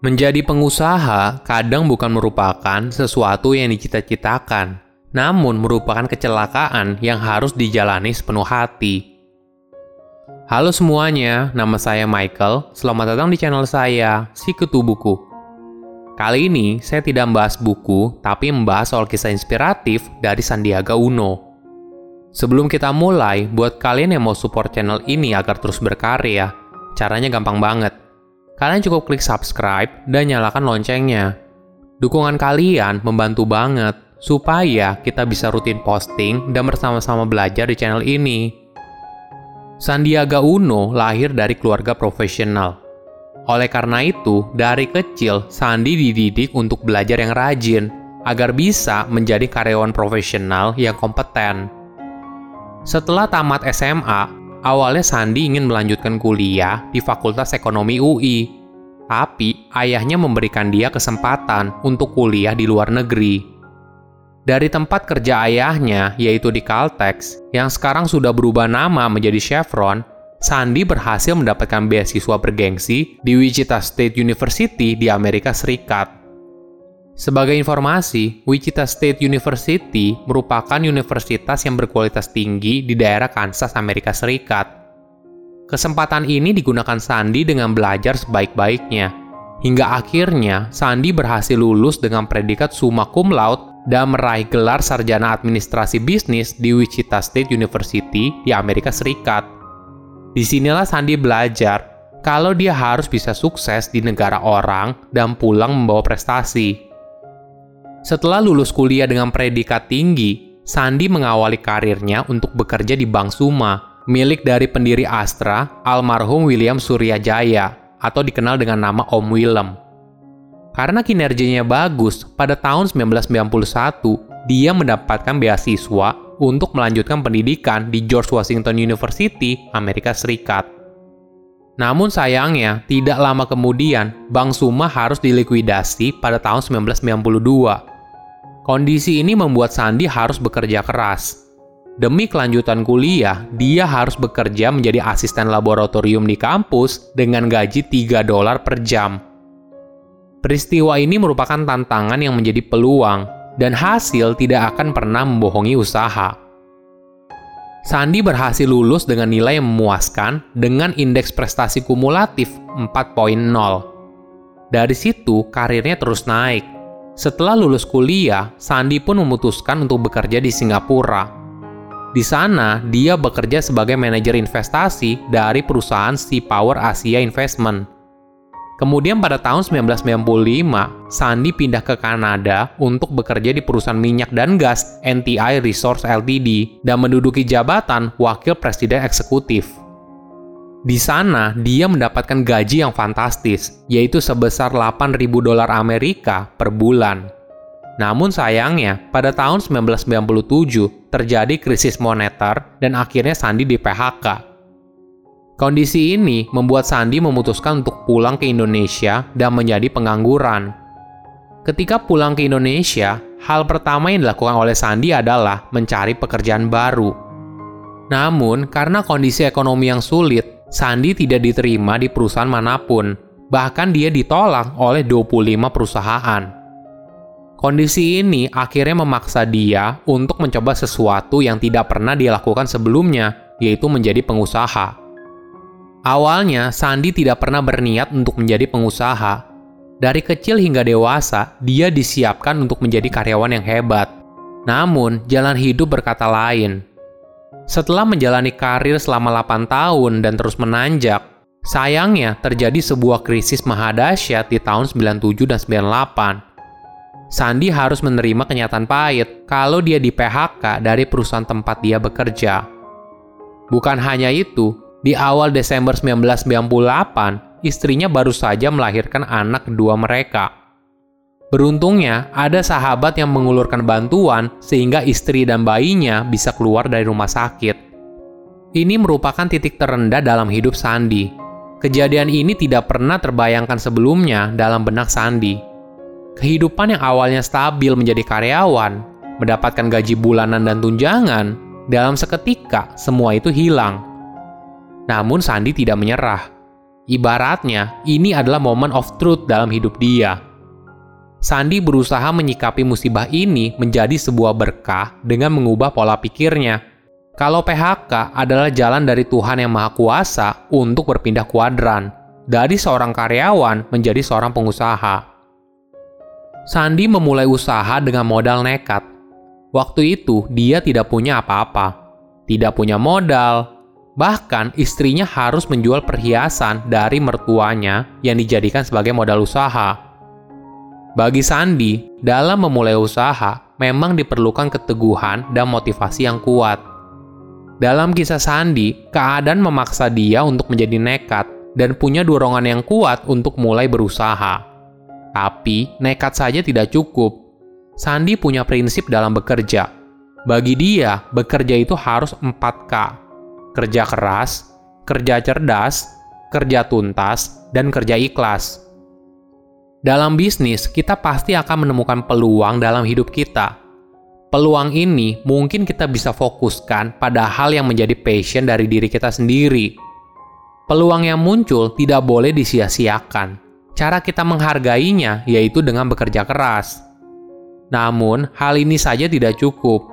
Menjadi pengusaha kadang bukan merupakan sesuatu yang dicita-citakan, namun merupakan kecelakaan yang harus dijalani sepenuh hati. Halo semuanya, nama saya Michael. Selamat datang di channel saya, Si Ketu Buku. Kali ini saya tidak membahas buku, tapi membahas soal kisah inspiratif dari Sandiaga Uno. Sebelum kita mulai, buat kalian yang mau support channel ini agar terus berkarya, caranya gampang banget kalian cukup klik subscribe dan nyalakan loncengnya. Dukungan kalian membantu banget supaya kita bisa rutin posting dan bersama-sama belajar di channel ini. Sandiaga Uno lahir dari keluarga profesional. Oleh karena itu, dari kecil Sandi dididik untuk belajar yang rajin agar bisa menjadi karyawan profesional yang kompeten. Setelah tamat SMA, Awalnya Sandi ingin melanjutkan kuliah di Fakultas Ekonomi UI, tapi ayahnya memberikan dia kesempatan untuk kuliah di luar negeri. Dari tempat kerja ayahnya, yaitu di Caltex, yang sekarang sudah berubah nama menjadi Chevron, Sandi berhasil mendapatkan beasiswa bergengsi di Wichita State University di Amerika Serikat. Sebagai informasi, Wichita State University merupakan universitas yang berkualitas tinggi di daerah Kansas, Amerika Serikat. Kesempatan ini digunakan Sandi dengan belajar sebaik-baiknya. Hingga akhirnya, Sandi berhasil lulus dengan predikat summa cum laude dan meraih gelar sarjana administrasi bisnis di Wichita State University di Amerika Serikat. Di sinilah Sandi belajar kalau dia harus bisa sukses di negara orang dan pulang membawa prestasi. Setelah lulus kuliah dengan predikat tinggi, Sandi mengawali karirnya untuk bekerja di Bank Suma, milik dari pendiri Astra, almarhum William Suryajaya, atau dikenal dengan nama Om Willem. Karena kinerjanya bagus, pada tahun 1991, dia mendapatkan beasiswa untuk melanjutkan pendidikan di George Washington University, Amerika Serikat. Namun sayangnya, tidak lama kemudian, Bank Suma harus dilikuidasi pada tahun 1992 Kondisi ini membuat Sandi harus bekerja keras. Demi kelanjutan kuliah, dia harus bekerja menjadi asisten laboratorium di kampus dengan gaji 3 dolar per jam. Peristiwa ini merupakan tantangan yang menjadi peluang, dan hasil tidak akan pernah membohongi usaha. Sandi berhasil lulus dengan nilai yang memuaskan dengan indeks prestasi kumulatif 4.0. Dari situ, karirnya terus naik setelah lulus kuliah, Sandi pun memutuskan untuk bekerja di Singapura. Di sana, dia bekerja sebagai manajer investasi dari perusahaan Sea Power Asia Investment. Kemudian pada tahun 1995, Sandi pindah ke Kanada untuk bekerja di perusahaan minyak dan gas NTI Resource Ltd dan menduduki jabatan Wakil Presiden Eksekutif. Di sana, dia mendapatkan gaji yang fantastis, yaitu sebesar 8.000 dolar Amerika per bulan. Namun sayangnya, pada tahun 1997 terjadi krisis moneter dan akhirnya Sandi di PHK. Kondisi ini membuat Sandi memutuskan untuk pulang ke Indonesia dan menjadi pengangguran. Ketika pulang ke Indonesia, hal pertama yang dilakukan oleh Sandi adalah mencari pekerjaan baru. Namun, karena kondisi ekonomi yang sulit, Sandi tidak diterima di perusahaan mana pun, bahkan dia ditolak oleh 25 perusahaan. Kondisi ini akhirnya memaksa dia untuk mencoba sesuatu yang tidak pernah dia lakukan sebelumnya, yaitu menjadi pengusaha. Awalnya, Sandi tidak pernah berniat untuk menjadi pengusaha. Dari kecil hingga dewasa, dia disiapkan untuk menjadi karyawan yang hebat. Namun, jalan hidup berkata lain. Setelah menjalani karir selama 8 tahun dan terus menanjak, sayangnya terjadi sebuah krisis mahadasyat di tahun 97 dan 98. Sandi harus menerima kenyataan pahit kalau dia di PHK dari perusahaan tempat dia bekerja. Bukan hanya itu, di awal Desember 1998, istrinya baru saja melahirkan anak kedua mereka – Beruntungnya, ada sahabat yang mengulurkan bantuan sehingga istri dan bayinya bisa keluar dari rumah sakit. Ini merupakan titik terendah dalam hidup Sandi. Kejadian ini tidak pernah terbayangkan sebelumnya dalam benak Sandi. Kehidupan yang awalnya stabil menjadi karyawan, mendapatkan gaji bulanan dan tunjangan, dalam seketika semua itu hilang. Namun Sandi tidak menyerah. Ibaratnya, ini adalah moment of truth dalam hidup dia. Sandi berusaha menyikapi musibah ini menjadi sebuah berkah dengan mengubah pola pikirnya. Kalau PHK adalah jalan dari Tuhan yang Maha Kuasa untuk berpindah kuadran, dari seorang karyawan menjadi seorang pengusaha. Sandi memulai usaha dengan modal nekat. Waktu itu, dia tidak punya apa-apa, tidak punya modal, bahkan istrinya harus menjual perhiasan dari mertuanya yang dijadikan sebagai modal usaha. Bagi Sandi, dalam memulai usaha memang diperlukan keteguhan dan motivasi yang kuat. Dalam kisah Sandi, keadaan memaksa dia untuk menjadi nekat dan punya dorongan yang kuat untuk mulai berusaha. Tapi, nekat saja tidak cukup. Sandi punya prinsip dalam bekerja. Bagi dia, bekerja itu harus 4K. Kerja keras, kerja cerdas, kerja tuntas, dan kerja ikhlas. Dalam bisnis, kita pasti akan menemukan peluang dalam hidup kita. Peluang ini mungkin kita bisa fokuskan pada hal yang menjadi passion dari diri kita sendiri. Peluang yang muncul tidak boleh disia-siakan. Cara kita menghargainya yaitu dengan bekerja keras. Namun, hal ini saja tidak cukup.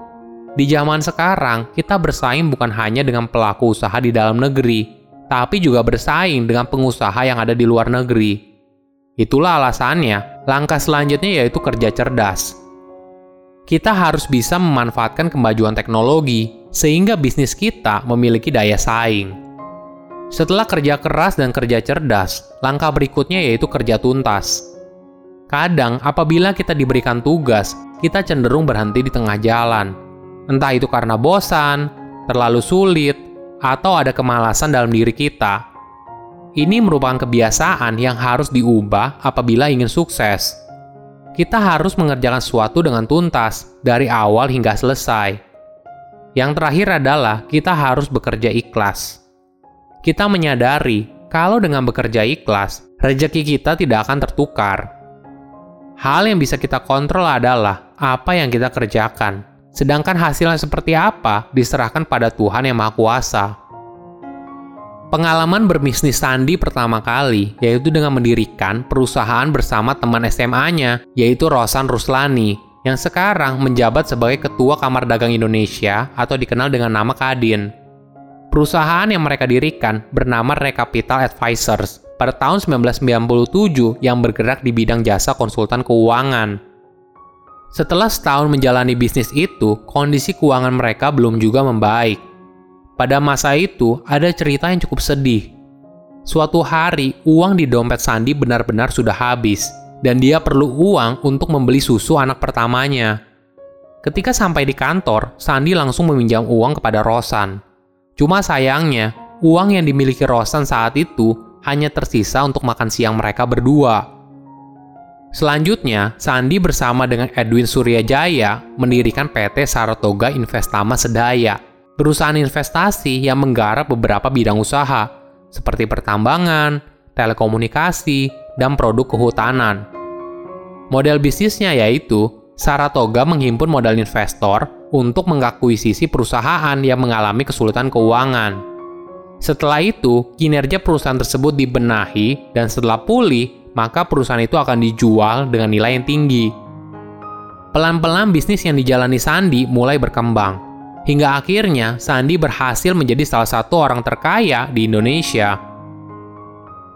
Di zaman sekarang, kita bersaing bukan hanya dengan pelaku usaha di dalam negeri, tapi juga bersaing dengan pengusaha yang ada di luar negeri. Itulah alasannya, langkah selanjutnya yaitu kerja cerdas. Kita harus bisa memanfaatkan kemajuan teknologi sehingga bisnis kita memiliki daya saing. Setelah kerja keras dan kerja cerdas, langkah berikutnya yaitu kerja tuntas. Kadang, apabila kita diberikan tugas, kita cenderung berhenti di tengah jalan. Entah itu karena bosan, terlalu sulit, atau ada kemalasan dalam diri kita ini merupakan kebiasaan yang harus diubah apabila ingin sukses. Kita harus mengerjakan sesuatu dengan tuntas, dari awal hingga selesai. Yang terakhir adalah kita harus bekerja ikhlas. Kita menyadari kalau dengan bekerja ikhlas, rezeki kita tidak akan tertukar. Hal yang bisa kita kontrol adalah apa yang kita kerjakan, sedangkan hasilnya seperti apa diserahkan pada Tuhan yang Maha Kuasa. Pengalaman berbisnis Sandi pertama kali yaitu dengan mendirikan perusahaan bersama teman SMA-nya, yaitu Rosan Ruslani, yang sekarang menjabat sebagai Ketua Kamar Dagang Indonesia atau dikenal dengan nama Kadin. Perusahaan yang mereka dirikan bernama Recapital Advisors pada tahun 1997 yang bergerak di bidang jasa konsultan keuangan. Setelah setahun menjalani bisnis itu, kondisi keuangan mereka belum juga membaik pada masa itu, ada cerita yang cukup sedih. Suatu hari, uang di dompet Sandi benar-benar sudah habis, dan dia perlu uang untuk membeli susu anak pertamanya. Ketika sampai di kantor, Sandi langsung meminjam uang kepada Rosan. Cuma sayangnya, uang yang dimiliki Rosan saat itu hanya tersisa untuk makan siang mereka berdua. Selanjutnya, Sandi bersama dengan Edwin Suryajaya mendirikan PT Saratoga Investama Sedaya perusahaan investasi yang menggarap beberapa bidang usaha, seperti pertambangan, telekomunikasi, dan produk kehutanan. Model bisnisnya yaitu Saratoga menghimpun modal investor untuk mengakuisisi perusahaan yang mengalami kesulitan keuangan. Setelah itu, kinerja perusahaan tersebut dibenahi dan setelah pulih, maka perusahaan itu akan dijual dengan nilai yang tinggi. Pelan-pelan bisnis yang dijalani Sandi mulai berkembang hingga akhirnya Sandi berhasil menjadi salah satu orang terkaya di Indonesia.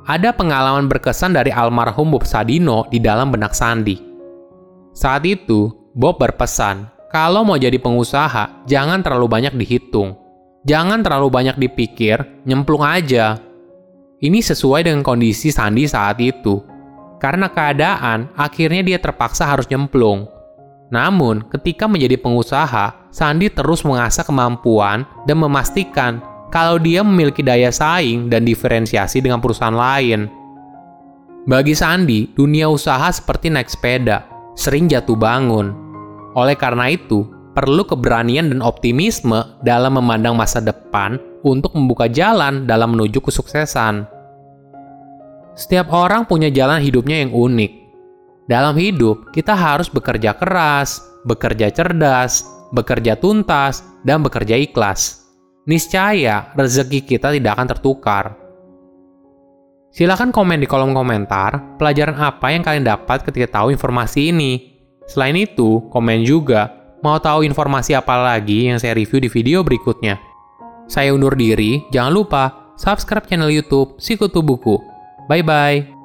Ada pengalaman berkesan dari almarhum Bob Sadino di dalam benak Sandi. Saat itu, Bob berpesan, kalau mau jadi pengusaha, jangan terlalu banyak dihitung. Jangan terlalu banyak dipikir, nyemplung aja. Ini sesuai dengan kondisi Sandi saat itu. Karena keadaan, akhirnya dia terpaksa harus nyemplung namun, ketika menjadi pengusaha, Sandi terus mengasah kemampuan dan memastikan kalau dia memiliki daya saing dan diferensiasi dengan perusahaan lain. Bagi Sandi, dunia usaha seperti naik sepeda, sering jatuh bangun. Oleh karena itu, perlu keberanian dan optimisme dalam memandang masa depan untuk membuka jalan dalam menuju kesuksesan. Setiap orang punya jalan hidupnya yang unik dalam hidup, kita harus bekerja keras, bekerja cerdas, bekerja tuntas, dan bekerja ikhlas. Niscaya, rezeki kita tidak akan tertukar. Silahkan komen di kolom komentar pelajaran apa yang kalian dapat ketika tahu informasi ini. Selain itu, komen juga mau tahu informasi apa lagi yang saya review di video berikutnya. Saya undur diri, jangan lupa subscribe channel YouTube Sikutu Buku. Bye-bye.